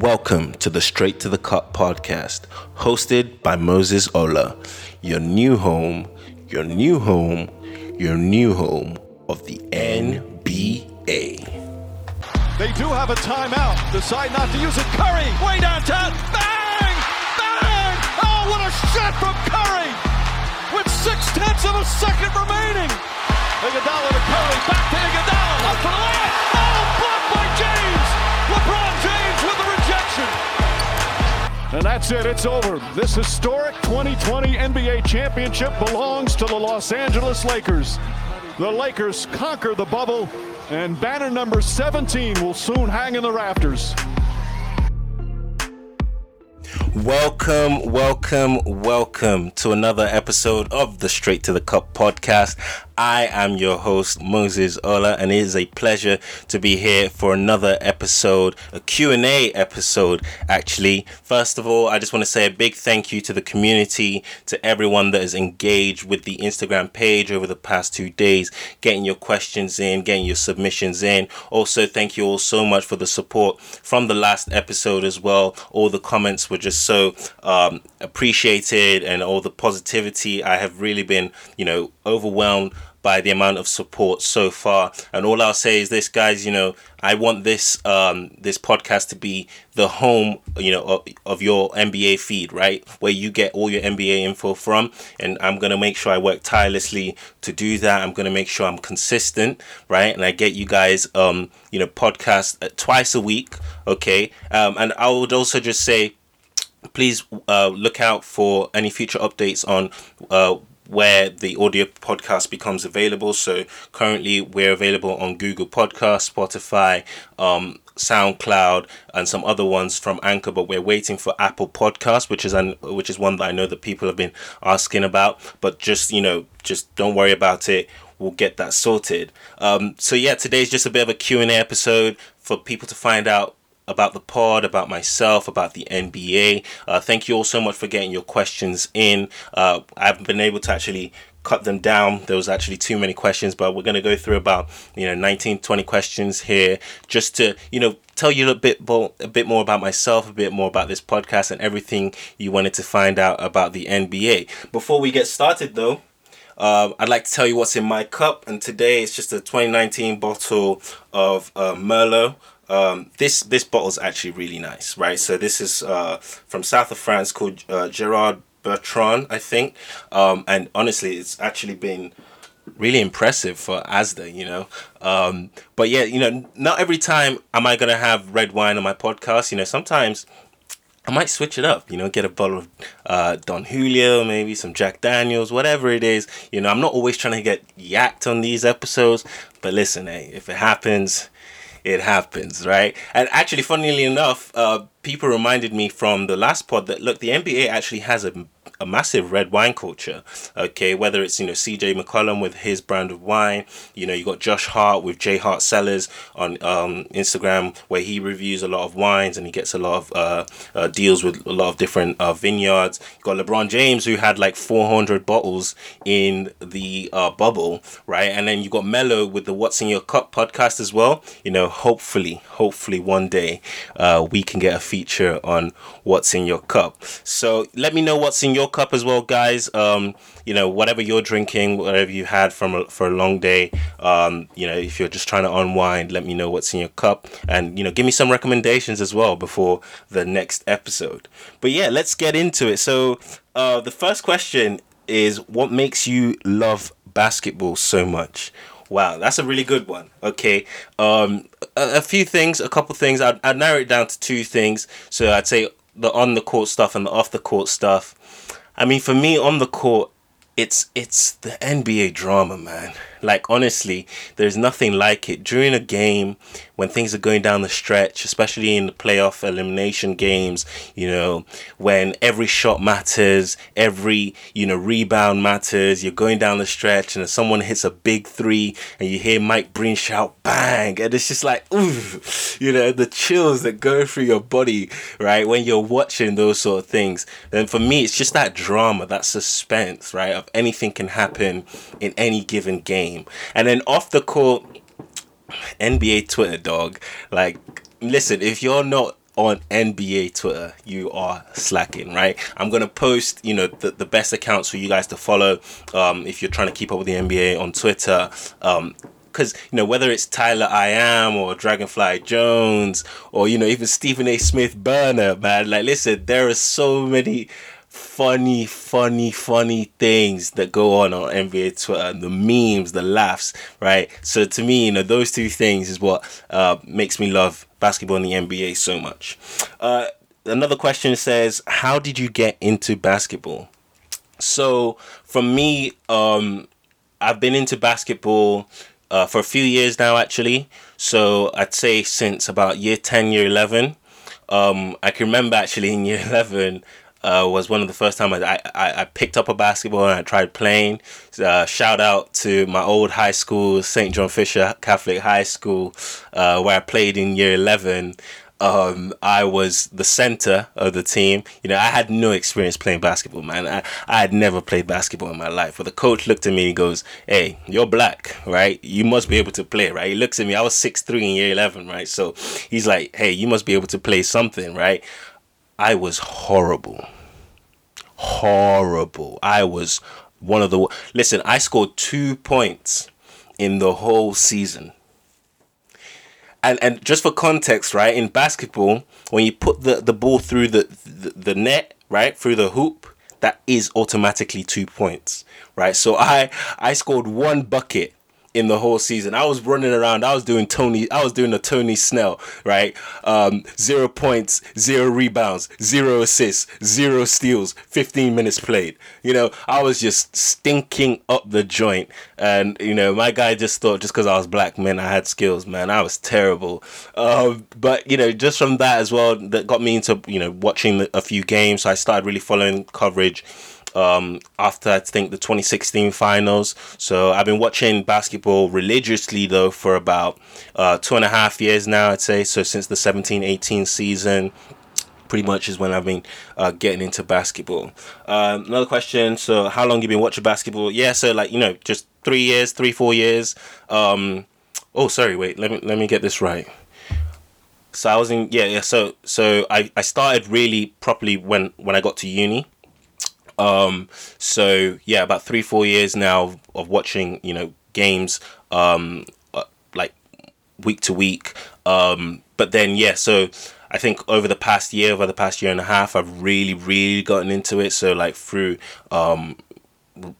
Welcome to the Straight to the Cup podcast, hosted by Moses Ola, your new home, your new home, your new home of the NBA. They do have a timeout. Decide not to use it. Curry, way downtown. Bang! Bang! Oh, what a shot from Curry! With six tenths of a second remaining. Iguodala to Curry, back to Iguodala, up for the layup. Oh, by James. LeBron James with the rejection. And that's it. It's over. This historic 2020 NBA championship belongs to the Los Angeles Lakers. The Lakers conquer the bubble, and banner number 17 will soon hang in the rafters. Welcome, welcome, welcome to another episode of the Straight to the Cup podcast. I am your host Moses Ola and it is a pleasure to be here for another episode, a Q&A episode actually. First of all, I just want to say a big thank you to the community, to everyone that has engaged with the Instagram page over the past 2 days, getting your questions in, getting your submissions in. Also, thank you all so much for the support from the last episode as well. All the comments were just so um, appreciated and all the positivity. I have really been, you know, overwhelmed by the amount of support so far. And all I'll say is this, guys. You know, I want this um, this podcast to be the home, you know, of, of your NBA feed, right, where you get all your NBA info from. And I'm gonna make sure I work tirelessly to do that. I'm gonna make sure I'm consistent, right, and I get you guys, um, you know, podcast twice a week, okay. Um, and I would also just say please uh, look out for any future updates on uh, where the audio podcast becomes available. So currently we're available on Google Podcast, Spotify, um, SoundCloud, and some other ones from Anchor. But we're waiting for Apple Podcast, which is an which is one that I know that people have been asking about. But just you know, just don't worry about it. We'll get that sorted. Um, so yeah, today's just a bit of a Q and A episode for people to find out about the pod, about myself, about the NBA. Uh, thank you all so much for getting your questions in. Uh, I've been able to actually cut them down. There was actually too many questions, but we're going to go through about, you know, 19, 20 questions here just to, you know, tell you a bit more, a bit more about myself, a bit more about this podcast and everything you wanted to find out about the NBA. Before we get started though, uh, I'd like to tell you what's in my cup, and today it's just a 2019 bottle of uh, Merlot. Um, this this bottle is actually really nice, right? So this is uh, from south of France called uh, Gerard Bertrand, I think. Um, and honestly, it's actually been really impressive for Asda, you know. Um, but yeah, you know, not every time am I gonna have red wine on my podcast. You know, sometimes I might switch it up, you know, get a bottle of uh, Don Julio, maybe some Jack Daniels, whatever it is. You know, I'm not always trying to get yacked on these episodes, but listen, hey, if it happens, it happens, right? And actually, funnily enough, uh, people reminded me from the last pod that look, the NBA actually has a a massive red wine culture. Okay, whether it's you know CJ McCollum with his brand of wine, you know you got Josh Hart with J Hart Cellars on um, Instagram where he reviews a lot of wines and he gets a lot of uh, uh, deals with a lot of different uh, vineyards. You got LeBron James who had like 400 bottles in the uh, bubble, right? And then you got Melo with the What's in Your Cup podcast as well. You know, hopefully, hopefully one day uh, we can get a feature on What's in Your Cup. So let me know what's in your cup as well, guys. Um, you know, whatever you're drinking, whatever you had from a, for a long day. Um, you know, if you're just trying to unwind, let me know what's in your cup, and you know, give me some recommendations as well before the next episode. But yeah, let's get into it. So, uh, the first question is, what makes you love basketball so much? Wow, that's a really good one. Okay, um, a, a few things, a couple things. I'd, I'd narrow it down to two things. So I'd say the on the court stuff and the off the court stuff. I mean, for me, on the court, it's it's the NBA drama, man. Like honestly, there's nothing like it during a game when things are going down the stretch, especially in the playoff elimination games. You know, when every shot matters, every you know rebound matters. You're going down the stretch, and someone hits a big three, and you hear Mike Breen shout "bang," and it's just like, ooh, you know, the chills that go through your body, right, when you're watching those sort of things. Then for me, it's just that drama, that suspense, right, of anything can happen in any given game game. And then off the court, NBA Twitter dog, like listen, if you're not on NBA Twitter, you are slacking, right? I'm gonna post, you know, the, the best accounts for you guys to follow. Um, if you're trying to keep up with the NBA on Twitter, um, because you know whether it's Tyler I am or Dragonfly Jones or you know even Stephen A. Smith Burner, man. Like, listen, there are so many funny, funny, funny things that go on on NBA Twitter, the memes, the laughs, right? So to me, you know, those two things is what uh, makes me love basketball in the NBA so much. Uh, another question says, "How did you get into basketball?" So for me, um, I've been into basketball uh, for a few years now, actually. So I'd say since about year 10, year 11. Um, I can remember actually in year 11, uh, was one of the first time I, I, I picked up a basketball and I tried playing. Uh, shout out to my old high school, St. John Fisher Catholic High School, uh, where I played in year 11 um, I was the center of the team. You know, I had no experience playing basketball, man. I, I had never played basketball in my life. But the coach looked at me and he goes, Hey, you're black, right? You must be able to play, right? He looks at me, I was 6'3 in year 11, right? So he's like, Hey, you must be able to play something, right? I was horrible. Horrible. I was one of the. Listen, I scored two points in the whole season and and just for context, right? In basketball, when you put the, the ball through the, the the net, right, through the hoop, that is automatically two points, right? So I I scored one bucket in the whole season. I was running around. I was doing Tony. I was doing a Tony Snell, right? Um, zero points, zero rebounds, zero assists, zero steals, fifteen minutes played. You know, I was just stinking up the joint, and you know, my guy just thought just because I was black, man, I had skills, man. I was terrible. Um, but you know, just from that as well, that got me into you know watching a few games. So I started really following coverage um, after I think the 2016 finals. So I've been watching basketball religiously though for about uh, two and a half years now, I'd say. So since the 17 18 season pretty much is when I've been uh, getting into basketball. Um, another question. So, how long you been watching basketball? Yeah, so like you know, just three years, three four years. Um, oh, sorry, wait. Let me let me get this right. So I was in yeah yeah. So so I, I started really properly when when I got to uni. Um, so yeah, about three four years now of watching you know games um, uh, like week to week. Um, but then yeah, so I think over the past year, over the past year and a half, I've really really gotten into it. So like through um,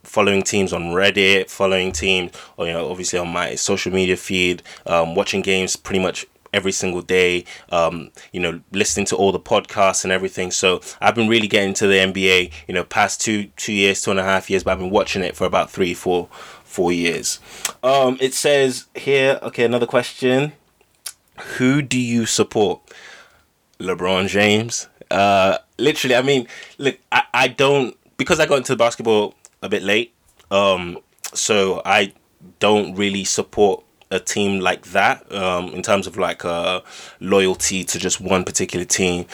following teams on Reddit, following teams, or you know, obviously on my social media feed, um, watching games pretty much every single day, um, you know, listening to all the podcasts and everything. So I've been really getting to the NBA, you know, past two two years, two and a half years, but I've been watching it for about three, four, four years. Um, it says here, okay, another question. Who do you support? LeBron James. Uh, literally, I mean, look, I, I don't because I got into basketball a bit late. Um, so I don't really support a team like that um, in terms of like uh, loyalty to just one particular team.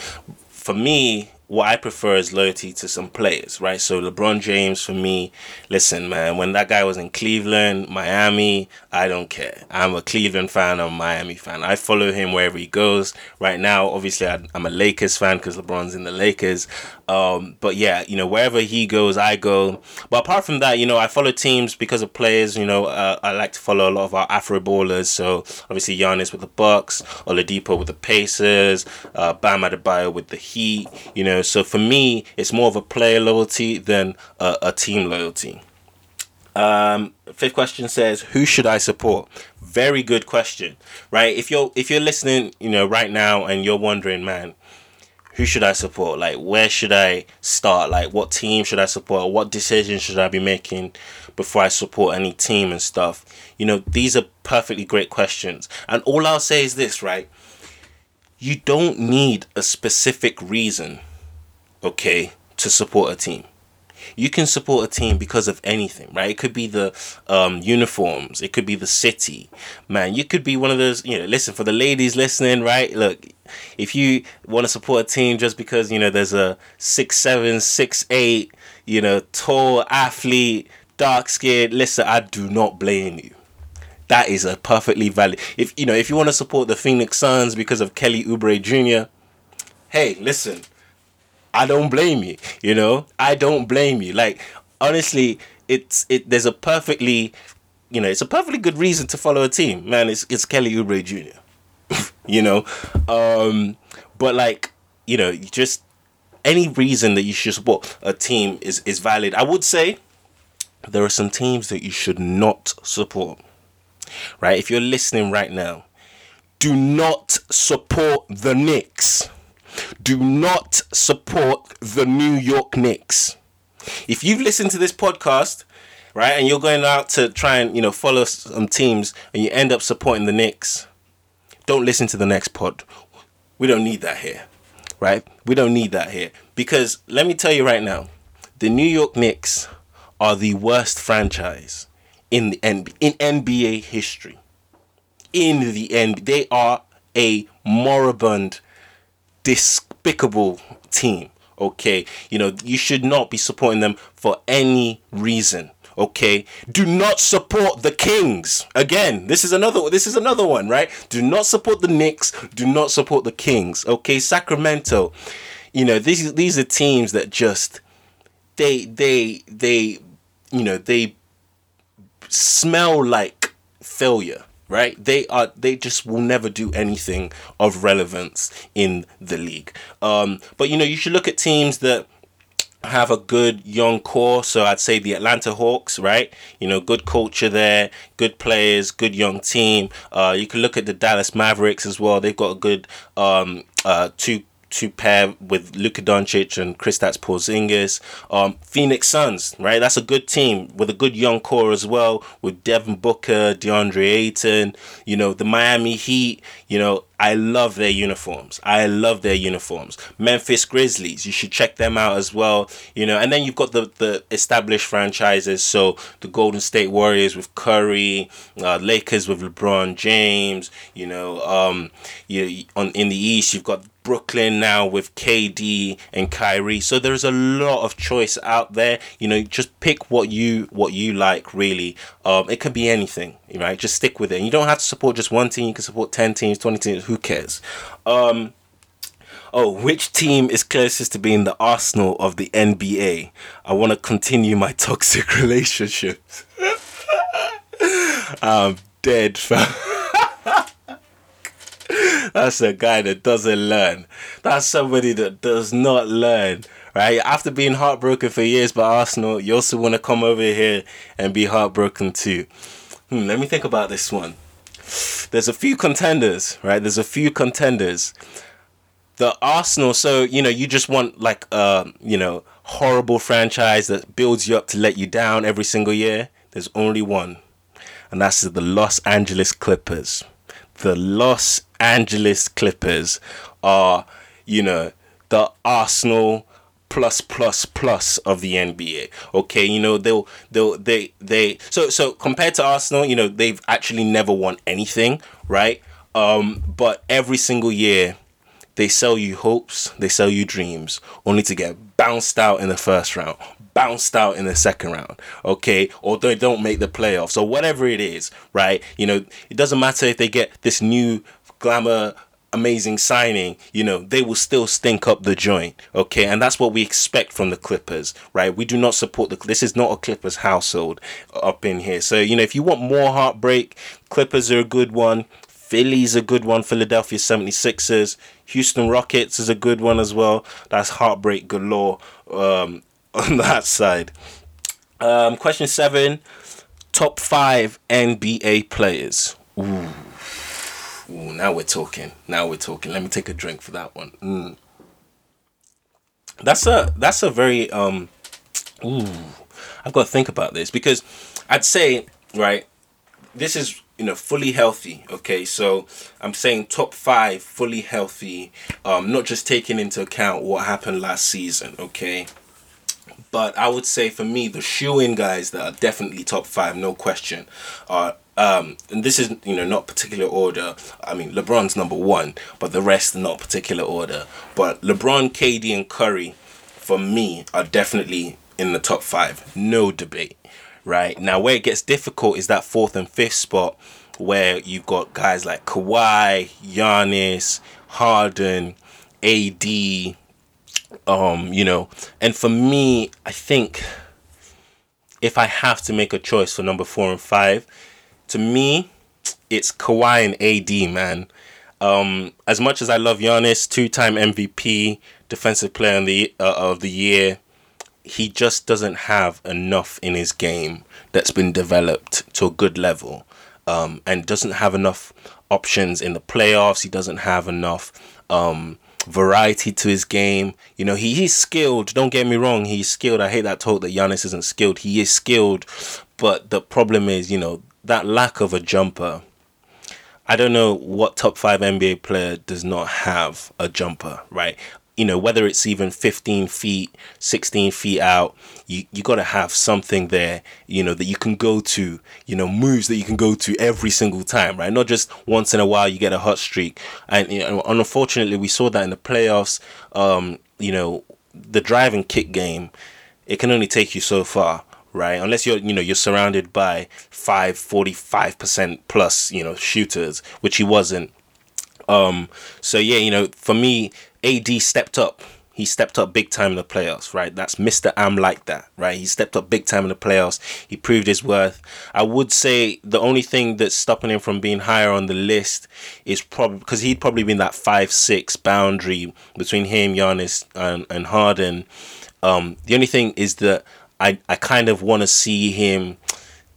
For me, what I prefer is loyalty to some players, right? So LeBron James for me, listen, man, when that guy was in Cleveland, Miami, I don't care. I'm a Cleveland fan, I'm a Miami fan. I follow him wherever he goes. Right now, obviously, I'm a Lakers fan because LeBron's in the Lakers. Um, but yeah, you know, wherever he goes, I go. But apart from that, you know, I follow teams because of players. You know, uh, I like to follow a lot of our Afro ballers. So obviously, Giannis with the Bucks, Oladipo with the Pacers, uh, Bam Adebayo with the Heat. You know, so for me, it's more of a player loyalty than a, a team loyalty. Um, fifth question says, "Who should I support?" Very good question, right? If you're if you're listening, you know, right now, and you're wondering, man, who should I support? Like, where should I start? Like, what team should I support? What decisions should I be making before I support any team and stuff? You know, these are perfectly great questions. And all I'll say is this, right? You don't need a specific reason, okay, to support a team you can support a team because of anything, right? It could be the um, uniforms, it could be the city, man. You could be one of those, you know. Listen for the ladies listening, right? Look, if you want to support a team just because you know there's a six seven, six eight, you know, tall athlete, dark skinned, listen, I do not blame you that is a perfectly valid if you know if you want to support the Phoenix Suns because of Kelly Oubre Jr hey, listen, I don't blame you. You know, I don't blame you. Like honestly, it's it. There's a perfectly, you know, it's a perfectly good reason to follow a team. Man, it's it's Kelly Oubre Jr. you know, um, but like you know, just any reason that you should support a team is is valid. I would say there are some teams that you should not support. Right? If you're listening right now, do not support the Knicks. Do not support the New York Knicks. If you've listened to this podcast, right, and you're going out to try and, you know, follow some teams and you end up supporting the Knicks, don't listen to the next pod. We don't need that here. Right? We don't need that here. Because let me tell you right now, the New York Knicks are the worst franchise in the in NBA history. In the end, they are a moribund, despicable team. Okay, you know you should not be supporting them for any reason. Okay, do not support the Kings. Again, this is another. This is another one, right? Do not support the Knicks. Do not support the Kings. Okay, Sacramento. You know these these are teams that just they they they you know they smell like failure right? They are they just will never do anything of relevance in the league. Um but you know you should look at teams that have a good young core. So i'd say the atlanta hawks right? You know good culture there good players good young team. Uh you can look at the dallas mavericks as well. They've got a good um uh two to pair with Luka Doncic and Kristaps Porzingis. Um, Phoenix Suns, right? That's a good team with a good young core as well, with Devin Booker, DeAndre Ayton. You know the Miami Heat. You know I love their uniforms. I love their uniforms. Memphis Grizzlies, you should check them out as well. You know, and then you've got the the established franchises. So the Golden State Warriors with Curry, uh, Lakers with LeBron James. You know, um, you on in the East you've got Brooklyn now with KD and Kyrie. So there's a lot of choice out there. You know, just pick what you what you like really. Um, it can be anything, right? Just stick with it. And you don't have to support just one team. You can support 10 teams, 20 teams, who cares? Um Oh, which team is closest to being the Arsenal of the NBA? I want to continue my toxic relationships. I'm dead, fam. That's a guy that doesn't learn. That's somebody that does not learn. Right? After being heartbroken for years by Arsenal, you also want to come over here and be heartbroken too. Hmm, let me think about this one. There's a few contenders, right? There's a few contenders. The Arsenal, so you know, you just want like uh, you know, horrible franchise that builds you up to let you down every single year. There's only one, and that's the Los Angeles Clippers. The Los Angeles Clippers are, you know, the Arsenal plus plus plus of the NBA. Okay, you know they'll they'll they they so so compared to Arsenal, you know they've actually never won anything, right? Um, but every single year they sell you hopes, they sell you dreams, only to get bounced out in the first round, bounced out in the second round, okay? Or they don't make the playoffs, or whatever it is, right? You know, it doesn't matter if they get this new glamour amazing signing, you know, they will still stink up the joint. Okay, and that's what we expect from the Clippers, right? We do not support the. This is not a Clippers household up in here. So you know, if you want more heartbreak, Clippers are a good one. Philly's a good one. Philadelphia 76ers. Houston Rockets is a good one as well. That's heartbreak galore um, on that side. Um, question seven top five NBA players. Ooh. Ooh, now we're talking. Now we're talking. Let me take a drink for that one. Mm. That's a that's a very um. Ooh, I've got to think about this because I'd say right. This is you know fully healthy. Okay, so I'm saying top five fully healthy. Um, not just taking into account what happened last season. Okay. But I would say for me, the shoe in guys that are definitely top five, no question, are um, and this is you know not particular order. I mean, LeBron's number one, but the rest not particular order. But LeBron, KD, and Curry, for me, are definitely in the top five, no debate. Right now, where it gets difficult is that fourth and fifth spot, where you've got guys like Kawhi, Giannis, Harden, AD. Um, you know, and for me, I think if I have to make a choice for number four and five, to me, it's Kawhi and AD, man. Um, as much as I love Giannis, two-time MVP, defensive player of the uh, of the year, he just doesn't have enough in his game that's been developed to a good level, um, and doesn't have enough options in the playoffs. He doesn't have enough um, variety to his game. You know, he, he's skilled. Don't get me wrong, he's skilled. I hate that talk that Giannis isn't skilled. He is skilled, but the problem is, you know, that lack of a jumper. I don't know what top five NBA player does not have a jumper, right? You know, whether it's even 15 feet, 16 feet out, you, you got to have something there, you know, that you can go to, you know, moves that you can go to every single time, right? Not just once in a while you get a hot streak. And, you know, unfortunately, we saw that in the playoffs, um, you know, the driving kick game, it can only take you so far right? Unless you're, you know, you're surrounded by five, 45% plus, you know, shooters, which he wasn't. Um, so yeah, you know, for me, AD stepped up. He stepped up big time in the playoffs, right? That's Mr. Am like that, right? He stepped up big time in the playoffs. He proved his worth. I would say the only thing that's stopping him from being higher on the list is probably because he'd probably been that five six boundary between him, Giannis, and, and Harden. Um, the only thing is that I, I kind of want to see him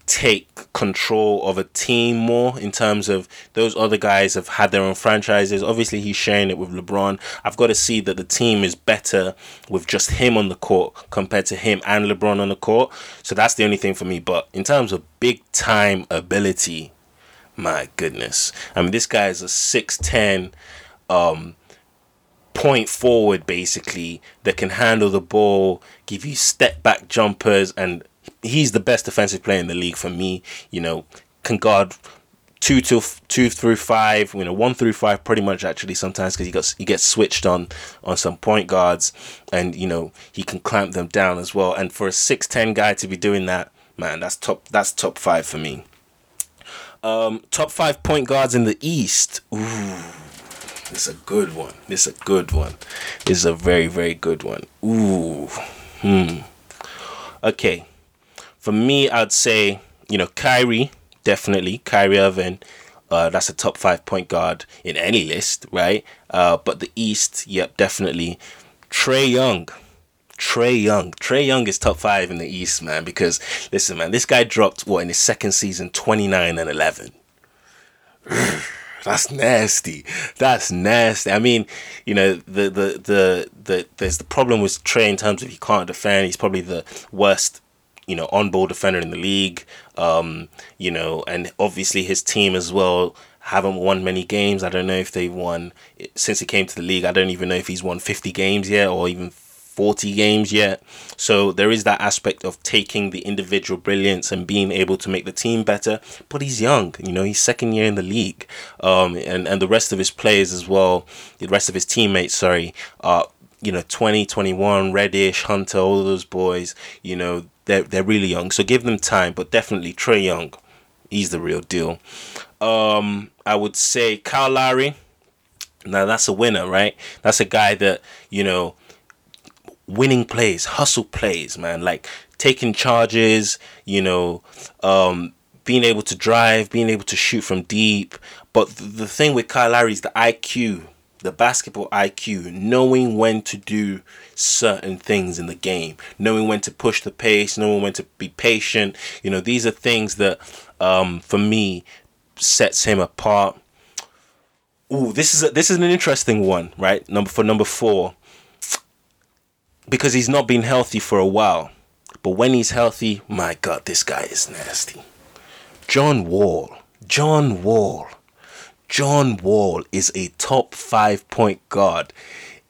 take control of a team more in terms of those other guys have had their own franchises. Obviously, he's sharing it with LeBron. I've got to see that the team is better with just him on the court compared to him and LeBron on the court. So that's the only thing for me. But in terms of big time ability, my goodness. I mean, this guy is a 6'10, um, point forward basically that can handle the ball, give you step back jumpers, and he's the best defensive player in the league for me. You know, can guard two to two through five, you know, one through five pretty much actually sometimes because he gets he gets switched on on some point guards, and you know he can clamp them down as well. And for a six ten guy to be doing that, man, that's top that's top five for me. Um, top five point guards in the East. Ooh. It's a good one. It's a good one. It's a very, very good one. Ooh. Hmm. Okay. For me, I'd say, you know, Kyrie, definitely. Kyrie Irving. Uh, that's a top five point guard in any list, right? Uh, but the East, yep, definitely. Trae Young. Trae Young. Trae Young is top five in the East, man, because listen, man, this guy dropped what in his second season 29 and 11. That's nasty. That's nasty. I mean, you know, the the the the there's the problem with Trae in terms of he can't defend. He's probably the worst, you know, on ball defender in the league. Um, you know, and obviously his team as well haven't won many games. I don't know if they've won since he came to the league. I don't even know if he's won 50 games yet or even 40 games yet. So there is that aspect of taking the individual brilliance and being able to make the team better. But he's young, you know, he's second year in the league. Um, and, and the rest of his players as well, the rest of his teammates, sorry, are, you know, 20, 21, Reddish, Hunter, all those boys, you know, they're, they're really young. So give them time, but definitely Trae Young. He's the real deal. Um, I would say Kyle Lowry. Now that's a winner, right? That's a guy that, you know, winning plays, hustle plays, man. Like taking charges, you know, um, being able to drive, being able to shoot from deep. But the thing with Kyle Lowry is the IQ, the basketball IQ, knowing when to do certain things in the game, knowing when to push the pace, knowing when to be patient. You know, these are things that, um, for me, sets him apart. Ooh, this is a, this is an interesting one, right? Number for number four because he's not been healthy for a while. But when he's healthy, my God, this guy is nasty. John Wall. John Wall. John Wall is a top five point guard.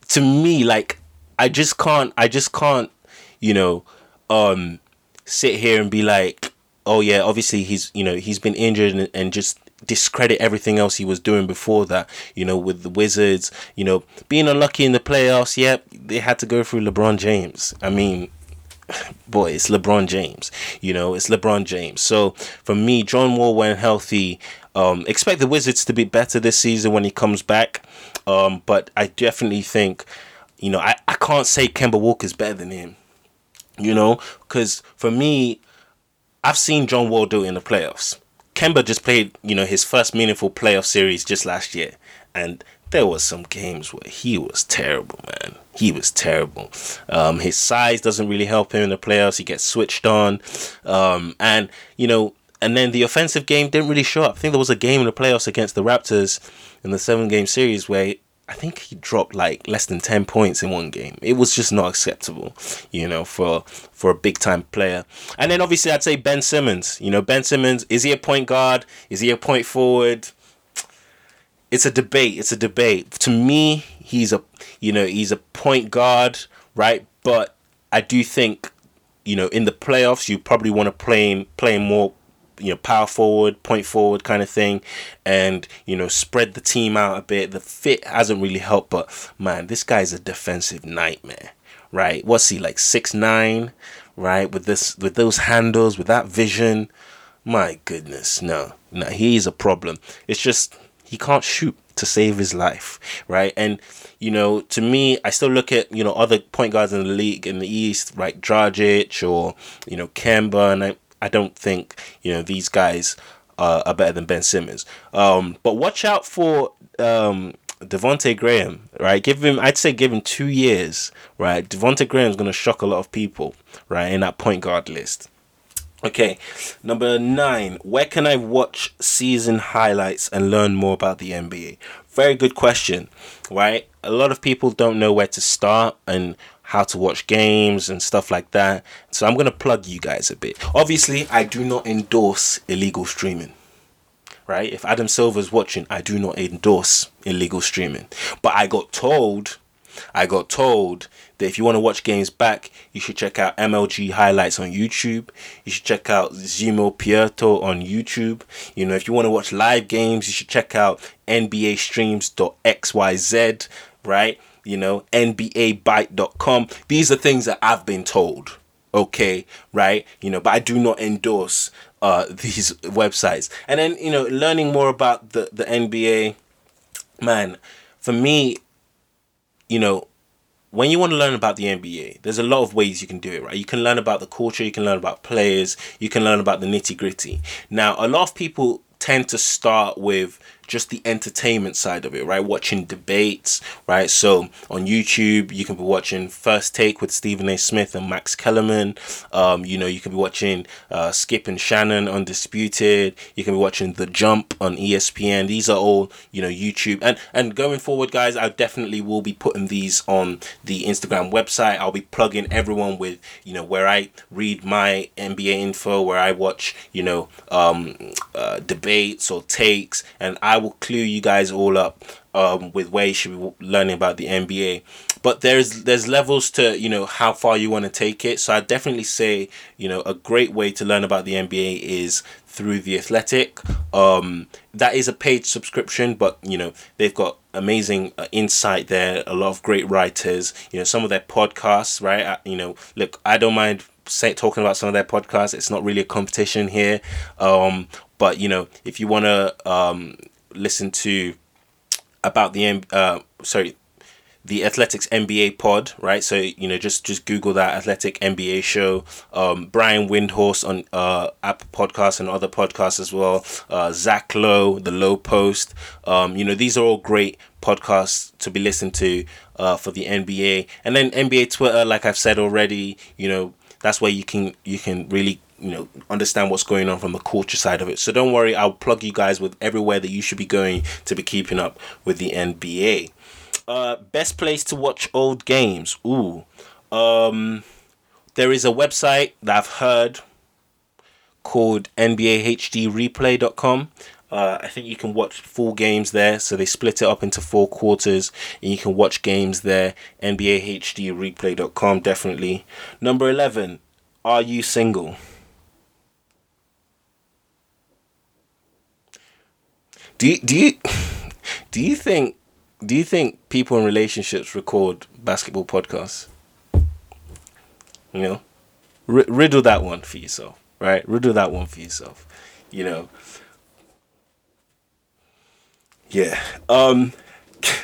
To me, like, I just can't, I just can't, you know, um, sit here and be like, oh yeah, obviously he's, you know, he's been injured and, and just discredit everything else he was doing before that. You know, with the Wizards, you know, being unlucky in the playoffs. Yep, they had to go through LeBron James. I mean, boy, it's LeBron James. You know, it's LeBron James. So for me, John Wall when healthy, Um, expect the Wizards to be better this season when he comes back. Um, but I definitely think, you know, I, I can't say Kemba Walker's better than him. You know, because for me, I've seen John Wall do it in the playoffs. Kemba just played, you know, his first meaningful playoff series just last year, and there was some games where he was terrible, man. He was terrible. Um, his size doesn't really help him in the playoffs. He gets switched on, um, and you know, and then the offensive game didn't really show up. I think there was a game in the playoffs against the Raptors in the seven game series where I think he dropped like less than 10 points in one game. It was just not acceptable, you know, for for a big time player. And then obviously I'd say Ben Simmons. You know, Ben Simmons, is he a point guard? Is he a point forward? It's a debate. It's a debate. To me, he's a you know, he's a point guard, right? But I do think you know, in the playoffs, you probably want to play him, play him more you know power forward point forward kind of thing and you know spread the team out a bit. The fit hasn't really helped but man this guy's a defensive nightmare right? What's he like six nine right? With this with those handles with that vision. My goodness no no he's a problem. It's just he can't shoot to save his life right? And you know to me i still look at you know other point guards in the league in the east like Dragic or you know Kemba and I, I don't think you know these guys uh, are better than Ben Simmons. Um, but watch out for um, Devonte Graham, right? Give him, I'd say, give him two years, right? Devonte Graham's gonna shock a lot of people, right, in that point guard list. Okay, number nine. Where can I watch season highlights and learn more about the NBA? Very good question, right? A lot of people don't know where to start and how to watch games and stuff like that. So I'm going to plug you guys a bit. Obviously, I do not endorse illegal streaming. Right? If Adam Silver's watching, I do not endorse illegal streaming. But I got told, I got told that if you want to watch games back, you should check out MLG highlights on YouTube. You should check out Zimo Pierto on YouTube. You know, if you want to watch live games, you should check out NBA streams.xyz, right? You know, NBABite.com. These are things that I've been told. Okay, right? You know, but I do not endorse uh, these websites. And then, you know, learning more about the, the NBA, man, for me, you know, when you want to learn about the NBA, there's a lot of ways you can do it, right? You can learn about the culture, you can learn about players, you can learn about the nitty gritty. Now, a lot of people tend to start with just the entertainment side of it, right? Watching debates, right? So on YouTube, you can be watching First Take with Stephen A. Smith and Max Kellerman. Um, you know, you can be watching uh, Skip and Shannon Undisputed. You can be watching The Jump on ESPN. These are all you know YouTube. And and going forward, guys, I definitely will be putting these on the Instagram website. I'll be plugging everyone with you know where I read my NBA info, where I watch you know um, uh, debates or takes, and I I will clue you guys all up um, with where you should be learning about the NBA. But there's there's levels to you know how far you want to take it. So I definitely say you know a great way to learn about the NBA is through the Athletic. Um, that is a paid subscription, but you know they've got amazing uh, insight there. A lot of great writers. You know some of their podcasts, right? Uh, you know, look, I don't mind say talking about some of their podcasts. It's not really a competition here. Um, but you know, if you want to um, listen to about the uh sorry the athletics nba pod right? So you know just just google that athletic nba show. Um brian windhorst on uh apple podcast and other podcasts as well. Uh zach lowe the lowe post. Um you know these are all great podcasts to be listened to uh for the nba and then nba twitter like i've said already you know that's where you can you can really you know understand what's going on from the culture side of it so don't worry i'll plug you guys with everywhere that you should be going to be keeping up with the nba uh best place to watch old games ooh um there is a website that i've heard called nbahdreplay.com uh, I think you can watch full games there. So they split it up into four quarters, and you can watch games there. NBAHDreplay.com, definitely. Number 11, Are You Single? Do you, do you do you think do you think people in relationships record basketball podcasts? You know, R- riddle that one for yourself, right? Riddle that one for yourself. You know, Yeah. Um.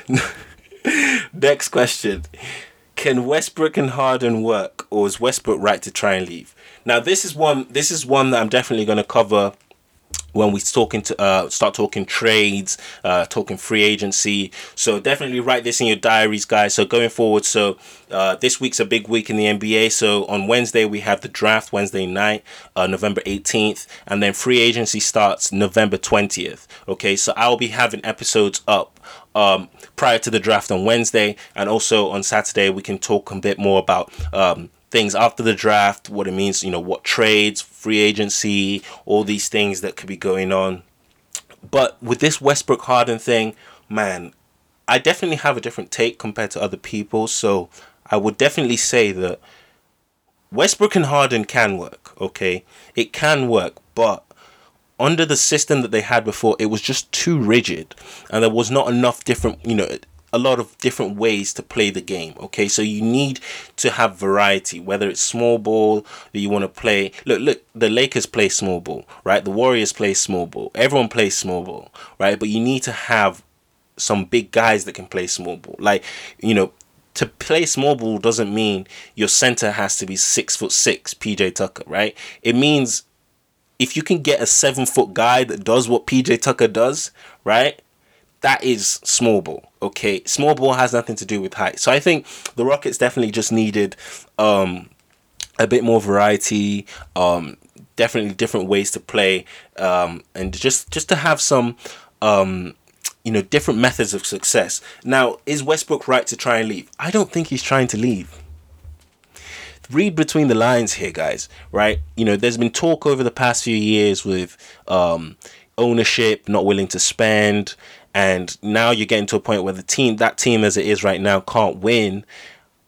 next question: Can Westbrook and Harden work, or is Westbrook right to try and leave? Now, this is one. This is one that I'm definitely going to cover when we talking to uh, start talking trades, uh, talking free agency. So definitely write this in your diaries, guys. So going forward, so uh, this week's a big week in the NBA. So on Wednesday we have the draft, Wednesday night, uh, November eighteenth, and then free agency starts November twentieth. Okay, so I'll be having episodes up um, prior to the draft on Wednesday, and also on Saturday we can talk a bit more about um, things after the draft, what it means, you know, what trades, free agency, all these things that could be going on. But with this Westbrook Harden thing, man, I definitely have a different take compared to other people. So I would definitely say that Westbrook and Harden can work, okay? It can work, but under the system that they had before, it was just too rigid and there was not enough different, you know, a lot of different ways to play the game. Okay, so you need to have variety, whether it's small ball that you want to play. Look, look, the Lakers play small ball, right? The Warriors play small ball. Everyone plays small ball, right? But you need to have some big guys that can play small ball. Like, you know, to play small ball doesn't mean your center has to be six foot six, PJ Tucker, right? It means if you can get a seven foot guy that does what PJ Tucker does, right? That is small ball. Okay, small ball has nothing to do with height. So I think the Rockets definitely just needed um, a bit more variety. Um, definitely different ways to play, um, and just just to have some. Um, you know, different methods of success. Now, is Westbrook right to try and leave? I don't think he's trying to leave read between the lines here, guys. Right? You know, there's been talk over the past few years with um, ownership not willing to spend, and now you're getting to a point where the team that team as it is right now can't win.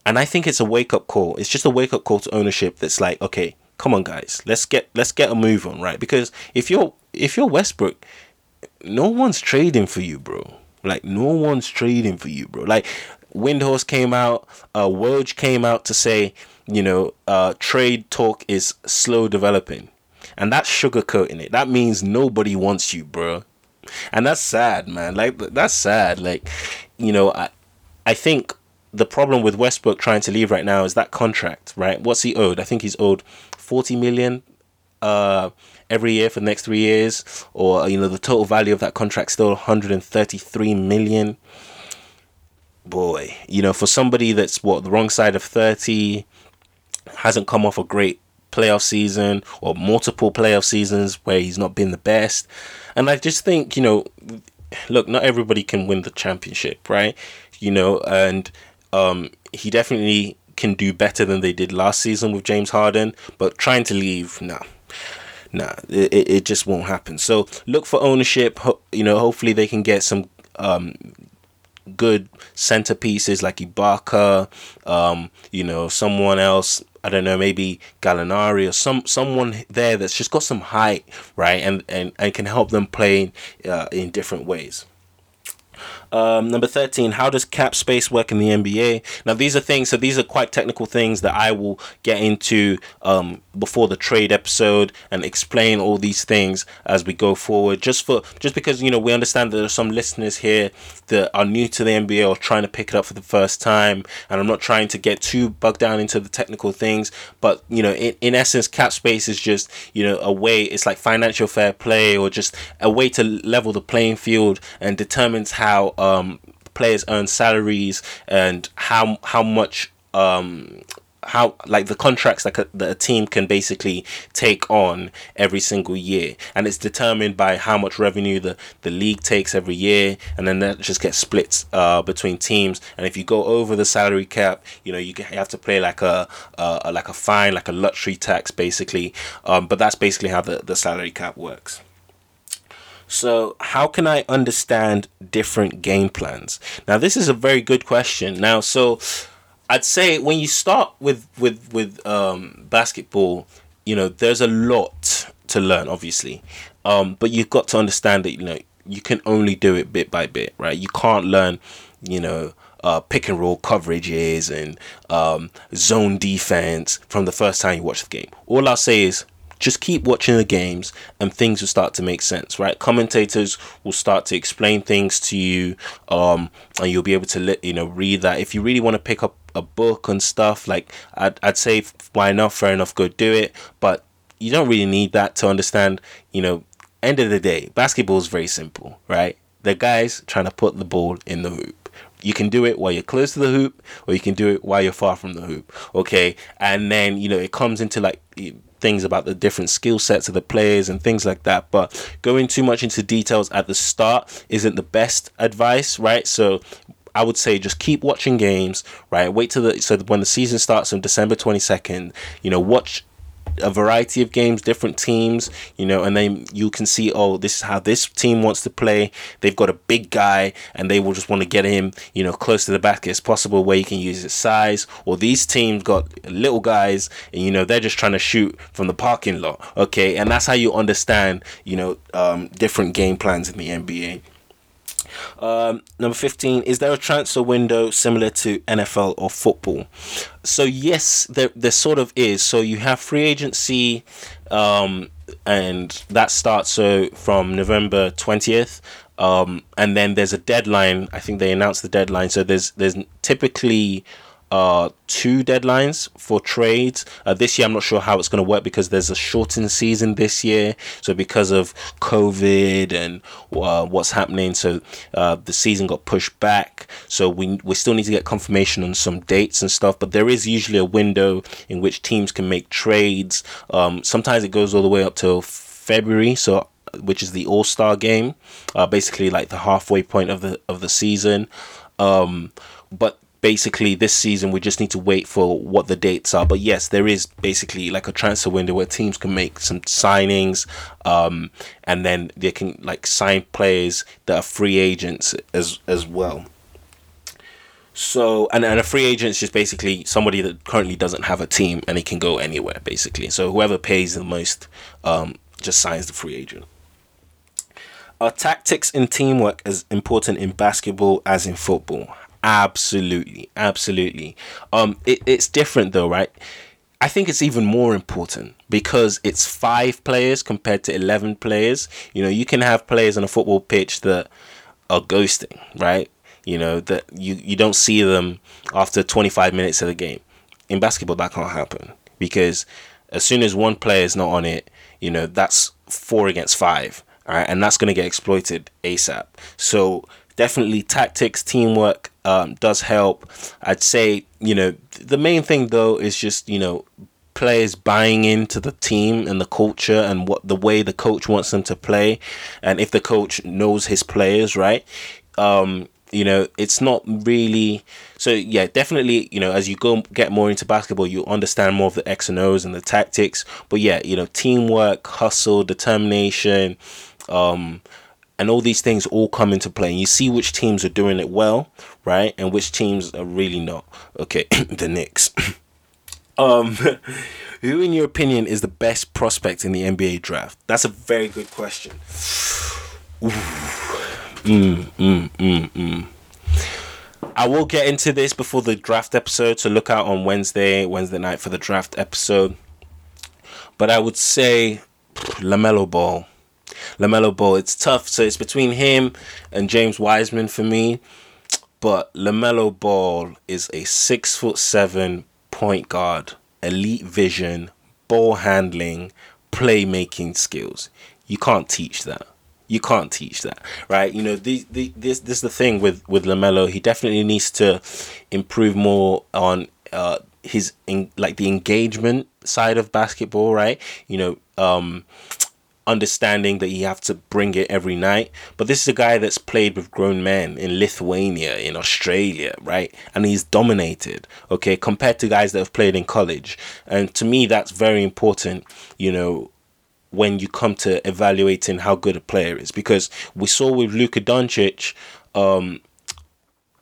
And i think it's a wake up call. It's just a wake up call to ownership that's like okay come on guys let's get let's get a move on right? Because if you're if you're westbrook no one's trading for you bro. Like no one's trading for you bro. Like windhorst came out uh woj came out to say you know uh trade talk is slow developing. And that's sugarcoating it. That means nobody wants you bro and that's sad, man. Like that's sad. Like, you know, I I think the problem with Westbrook trying to leave right now is that contract, right? What's he owed? I think he's owed forty million uh every year for the next three years, or you know, the total value of that contract still one hundred and thirty three million. Boy, you know, for somebody that's what the wrong side of thirty, hasn't come off a great playoff season or multiple playoff seasons where he's not been the best. And I just think, you know, look, not everybody can win the championship, right? You know, and um, he definitely can do better than they did last season with James Harden, but trying to leave, nah. Nah, it, it just won't happen. So look for ownership. You know, hopefully they can get some um, good centerpieces like Ibaka, um, you know, someone else I don't know, maybe Gallinari or some someone there that's just got some height, right, and and, and can help them play uh, in different ways. Um, number 13, how does cap space work in the NBA? Now, these are things, so these are quite technical things that I will get into um, before the trade episode and explain all these things as we go forward. Just for, just because, you know, we understand that there are some listeners here that are new to the NBA or trying to pick it up for the first time. And I'm not trying to get too bogged down into the technical things, but, you know, in, in essence, cap space is just, you know, a way, it's like financial fair play or just a way to level the playing field and determines how um, players earn salaries and how how much um, how like the contracts that, a, that a team can basically take on every single year. And it's determined by how much revenue the, the league takes every year. And then that just gets split uh, between teams. And if you go over the salary cap you know you, have to pay like a, like a fine like a luxury tax basically. Um, but that's basically how the, the salary cap works so, how can I understand different game plans? Now, this is a very good question. Now, so I'd say when you start with with with um, basketball, you know, there's a lot to learn, obviously, um, but you've got to understand that you know you can only do it bit by bit, right? You can't learn, you know. Uh, pick and roll coverages and um, zone defense from the first time you watch the game. All I'll say is just keep watching the games and things will start to make sense right? Commentators will start to explain things to you um and you'll be able to let you know read that. If you really want to pick up a book and stuff like I'd, I'd say why not? Fair enough go do it. But you don't really need that to understand you know end of the day basketball is very simple right? The guys trying to put the ball in the hoop. You can do it while you're close to the hoop or you can do it while you're far from the hoop okay? And then you know it comes into like things about the different skill sets of the players and things like that but going too much into details at the start isn't the best advice right so I would say just keep watching games, right? Wait till the so when the season starts on December twenty second, you know, watch a variety of games, different teams, you know, and then you can see, oh, this is how this team wants to play. They've got a big guy and they will just want to get him, you know, close to the basket as possible where you can use his size. Or these teams got little guys and, you know, they're just trying to shoot from the parking lot. Okay. And that's how you understand, you know, um, different game plans in the NBA. Um, number 15, is there a transfer window similar to NFL or football? So, yes, there, there sort of is. So, you have free agency, um, and that starts so from November 20th. Um, and then there's a deadline. I think they announced the deadline. So there's there's typically uh, two deadlines for trades. Uh, this year, I'm not sure how it's going to work because there's a shortened season this year. So because of COVID and uh, what's happening, so uh, the season got pushed back. So we we still need to get confirmation on some dates and stuff. But there is usually a window in which teams can make trades. Um, sometimes it goes all the way up till February. So which is the All Star game, uh, basically like the halfway point of the of the season. Um, but basically this season we just need to wait for what the dates are. But yes there is basically like a transfer window where teams can make some signings um, and then they can like sign players that are free agents as as well. So and, and a free agent is just basically somebody that currently doesn't have a team and he can go anywhere basically. So whoever pays the most um, just signs the free agent. Are tactics and teamwork as important in basketball as in football Absolutely, absolutely. Um, it, it's different though, right? I think it's even more important because it's five players compared to 11 players. You know, you can have players on a football pitch that are ghosting, right? You know, that you, you don't see them after 25 minutes of the game. In basketball, that can't happen because as soon as one player is not on it, you know, that's four against five, all right? And that's going to get exploited ASAP. So definitely tactics, teamwork um, does help. I'd say, you know, the main thing though is just, you know, players buying into the team and the culture and what the way the coach wants them to play. And if the coach knows his players, right? Um, you know, it's not really so yeah, definitely, you know, as you go get more into basketball, you understand more of the X and O's and the tactics. But yeah, you know, teamwork, hustle, determination, um, and all these things all come into play and you see which teams are doing it well right and which teams are really not. Okay the Knicks. Um who in your opinion is the best prospect in the NBA draft? That's a very good question. Mm, mm, mm, mm. I will get into this before the draft episode so look out on Wednesday Wednesday night for the draft episode. But I would say LaMelo Ball LaMelo Ball. It's tough. So it's between him and James Wiseman for me. But LaMelo Ball is a six foot seven point guard, elite vision, ball handling, playmaking skills. You can't teach that. You can't teach that, right? You know, the, the, this this is the thing with with LaMelo. He definitely needs to improve more on uh, his in, like the engagement side of basketball, right? You know, um, understanding that you have to bring it every night. But this is a guy that's played with grown men in Lithuania, in Australia, right? And he's dominated, okay, compared to guys that have played in college. And to me, that's very important, you know, when you come to evaluating how good a player is. Because we saw with Luka Doncic, um,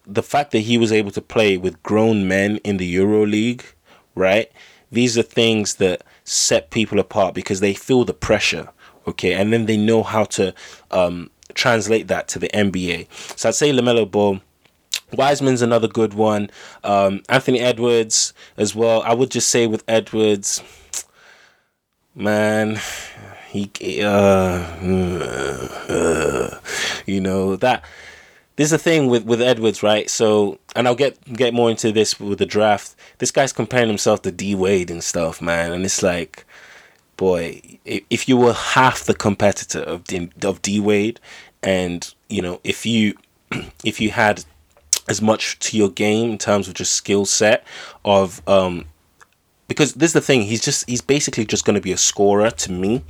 the fact that he was able to play with grown men in the Euro League, right? These are things that set people apart because they feel the pressure okay, and then they know how to um, translate that to the NBA. So I'd say LaMelo Ball. Wiseman's another good one. Um, Anthony Edwards as well. I would just say with Edwards, man, he uh, uh, you know that this is thing with with Edwards, right? So, and I'll get get more into this with the draft. This guy's comparing himself to D Wade and stuff, man, and it's like, boy, if you were half the competitor of D, of D Wade, and you know, if you if you had as much to your game in terms of just skill set of um because this is the thing he's just he's basically just going to be a scorer to me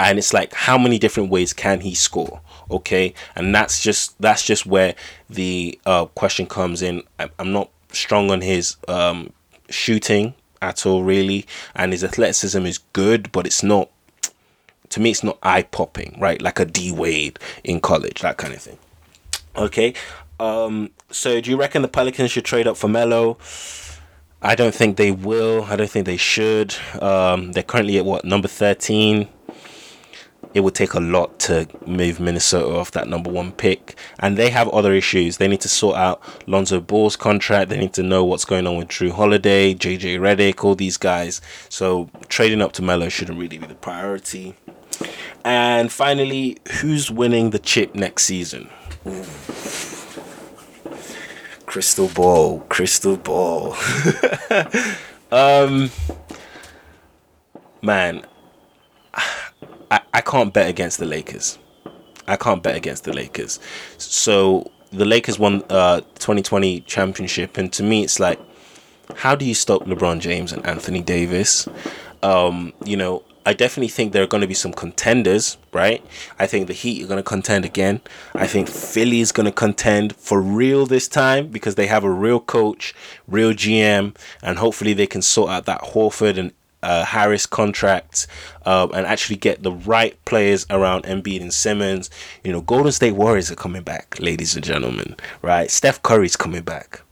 and it's like how many different ways can he score okay? And that's just that's just where the uh, question comes in. I'm not strong on his um, shooting at all really. And his athleticism is good but it's not to me it's not eye popping right? Like a d wade in college that kind of thing. Okay um, so do you reckon the pelicans should trade up for melo? I don't think they will. I don't think they should. Um, they're currently at what number thirteen it would take a lot to move Minnesota off that number one pick. And they have other issues. They need to sort out Lonzo Ball's contract. They need to know what's going on with Jrue Holiday, JJ Redick, all these guys. So trading up to Melo shouldn't really be the priority. And finally, who's winning the chip next season? Ooh. Crystal ball, crystal ball. um, man, I, I can't bet against the Lakers. I can't bet against the Lakers. So the Lakers won uh 2020 championship and to me it's like how do you stop LeBron James and Anthony Davis? Um, you know, I definitely think there are going to be some contenders, right? I think the Heat are going to contend again. I think Philly is going to contend for real this time because they have a real coach, real GM, and hopefully they can sort out that Horford and uh, Harris contracts um, and actually get the right players around Embiid and Simmons. You know, Golden State Warriors are coming back, ladies and gentlemen, right? Steph Curry's coming back.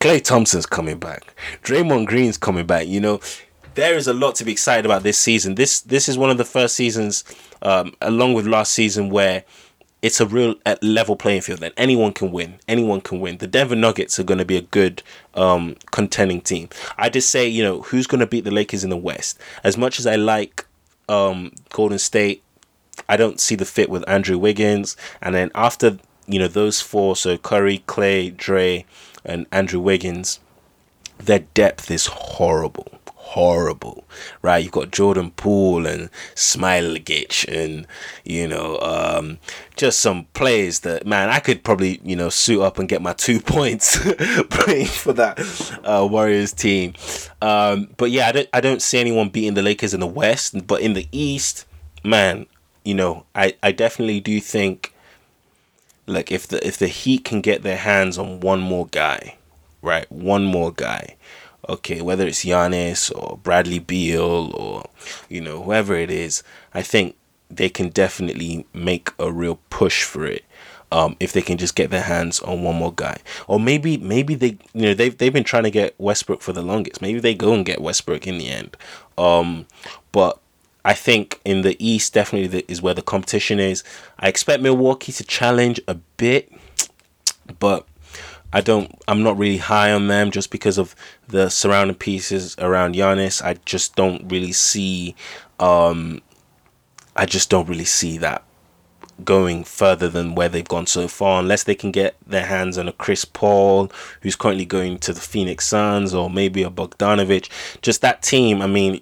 Klay Thompson's coming back. Draymond Green's coming back. You know, there is a lot to be excited about this season. This this is one of the first seasons, um, along with last season, where it's a real level playing field and anyone can win. Anyone can win. The Denver Nuggets are going to be a good um, contending team. I just say, you know, who's going to beat the Lakers in the West? As much as I like um, Golden State, I don't see the fit with Andrew Wiggins. And then after, you know, those four, so Curry, Klay Dre, and Andrew Wiggins, their depth is horrible horrible, right? You've got Jordan Poole and Smailagic and, you know, um, just some players that, man, I could probably, you know, suit up and get my two points playing for that uh, Warriors team. Um, but yeah, I don't, I don't see anyone beating the Lakers in the West, but in the East, man, you know, I, I definitely do think like if the if the Heat can get their hands on one more guy, right? One more guy okay, whether it's Giannis or Bradley Beal or you know whoever it is, I think they can definitely make a real push for it. Um, if they can just get their hands on one more guy, or maybe maybe they you know they've they've been trying to get Westbrook for the longest. Maybe they go and get Westbrook in the end. Um, but I think in the East definitely is where the competition is. I expect Milwaukee to challenge a bit, but I don't. I'm not really high on them just because of the surrounding pieces around Giannis. I just don't really see. Um, I just don't really see that going further than where they've gone so far, unless they can get their hands on a Chris Paul, who's currently going to the Phoenix Suns, or maybe a Bogdanovich. Just that team. I mean,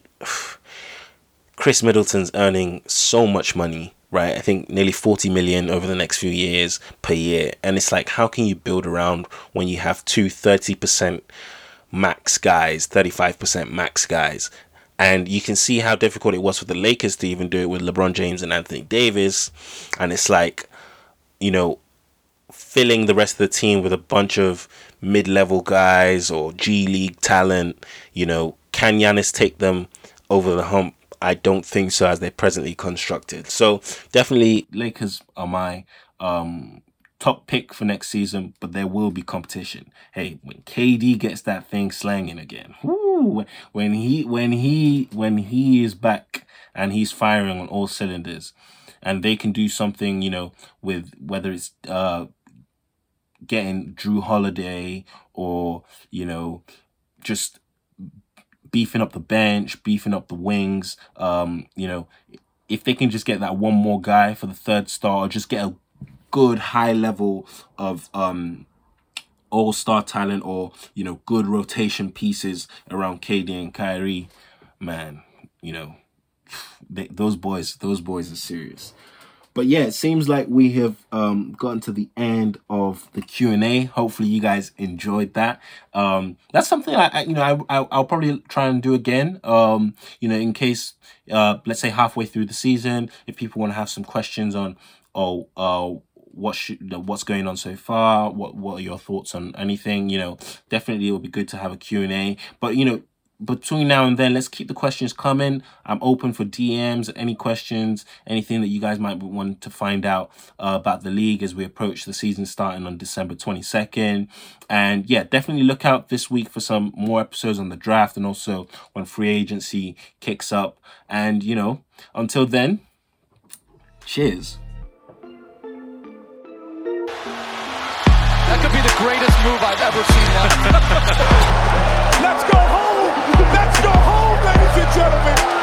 Khris Middleton's earning so much money right? I think nearly 40 million over the next few years per year. And it's like, how can you build around when you have two 30% max guys, 35% max guys? And you can see how difficult it was for the Lakers to even do it with LeBron James and Anthony Davis. And it's like, you know, filling the rest of the team with a bunch of mid level guys or G League talent, you know, can Giannis take them over the hump I don't think so as they're presently constructed. So definitely Lakers are my um top pick for next season, but there will be competition. Hey, when KD gets that thing slanging again, when he when he when he is back and he's firing on all cylinders, and they can do something, you know, with whether it's uh getting Jrue Holiday or you know just beefing up the bench, beefing up the wings. Um, you know, if they can just get that one more guy for the third star, or just get a good high level of um all star talent or you know good rotation pieces around KD and Kyrie, man, you know, they, those boys, those boys are serious. But yeah, it seems like we have um, gotten to the end of the Q and A. Hopefully, you guys enjoyed that. Um, that's something I, I you know, I, I will probably try and do again. Um, you know, in case, uh, let's say halfway through the season, if people want to have some questions on, oh, uh, what should what's going on so far what what are your thoughts on anything you know definitely it would be good to have a q&a but you know between now and then, let's keep the questions coming. I'm open for DMs, any questions, anything that you guys might want to find out uh, about the league as we approach the season starting on December 22nd. And yeah, definitely look out this week for some more episodes on the draft and also when free agency kicks up. And you know, until then, cheers. That could be the greatest move I've ever seen. That's the home, ladies and gentlemen.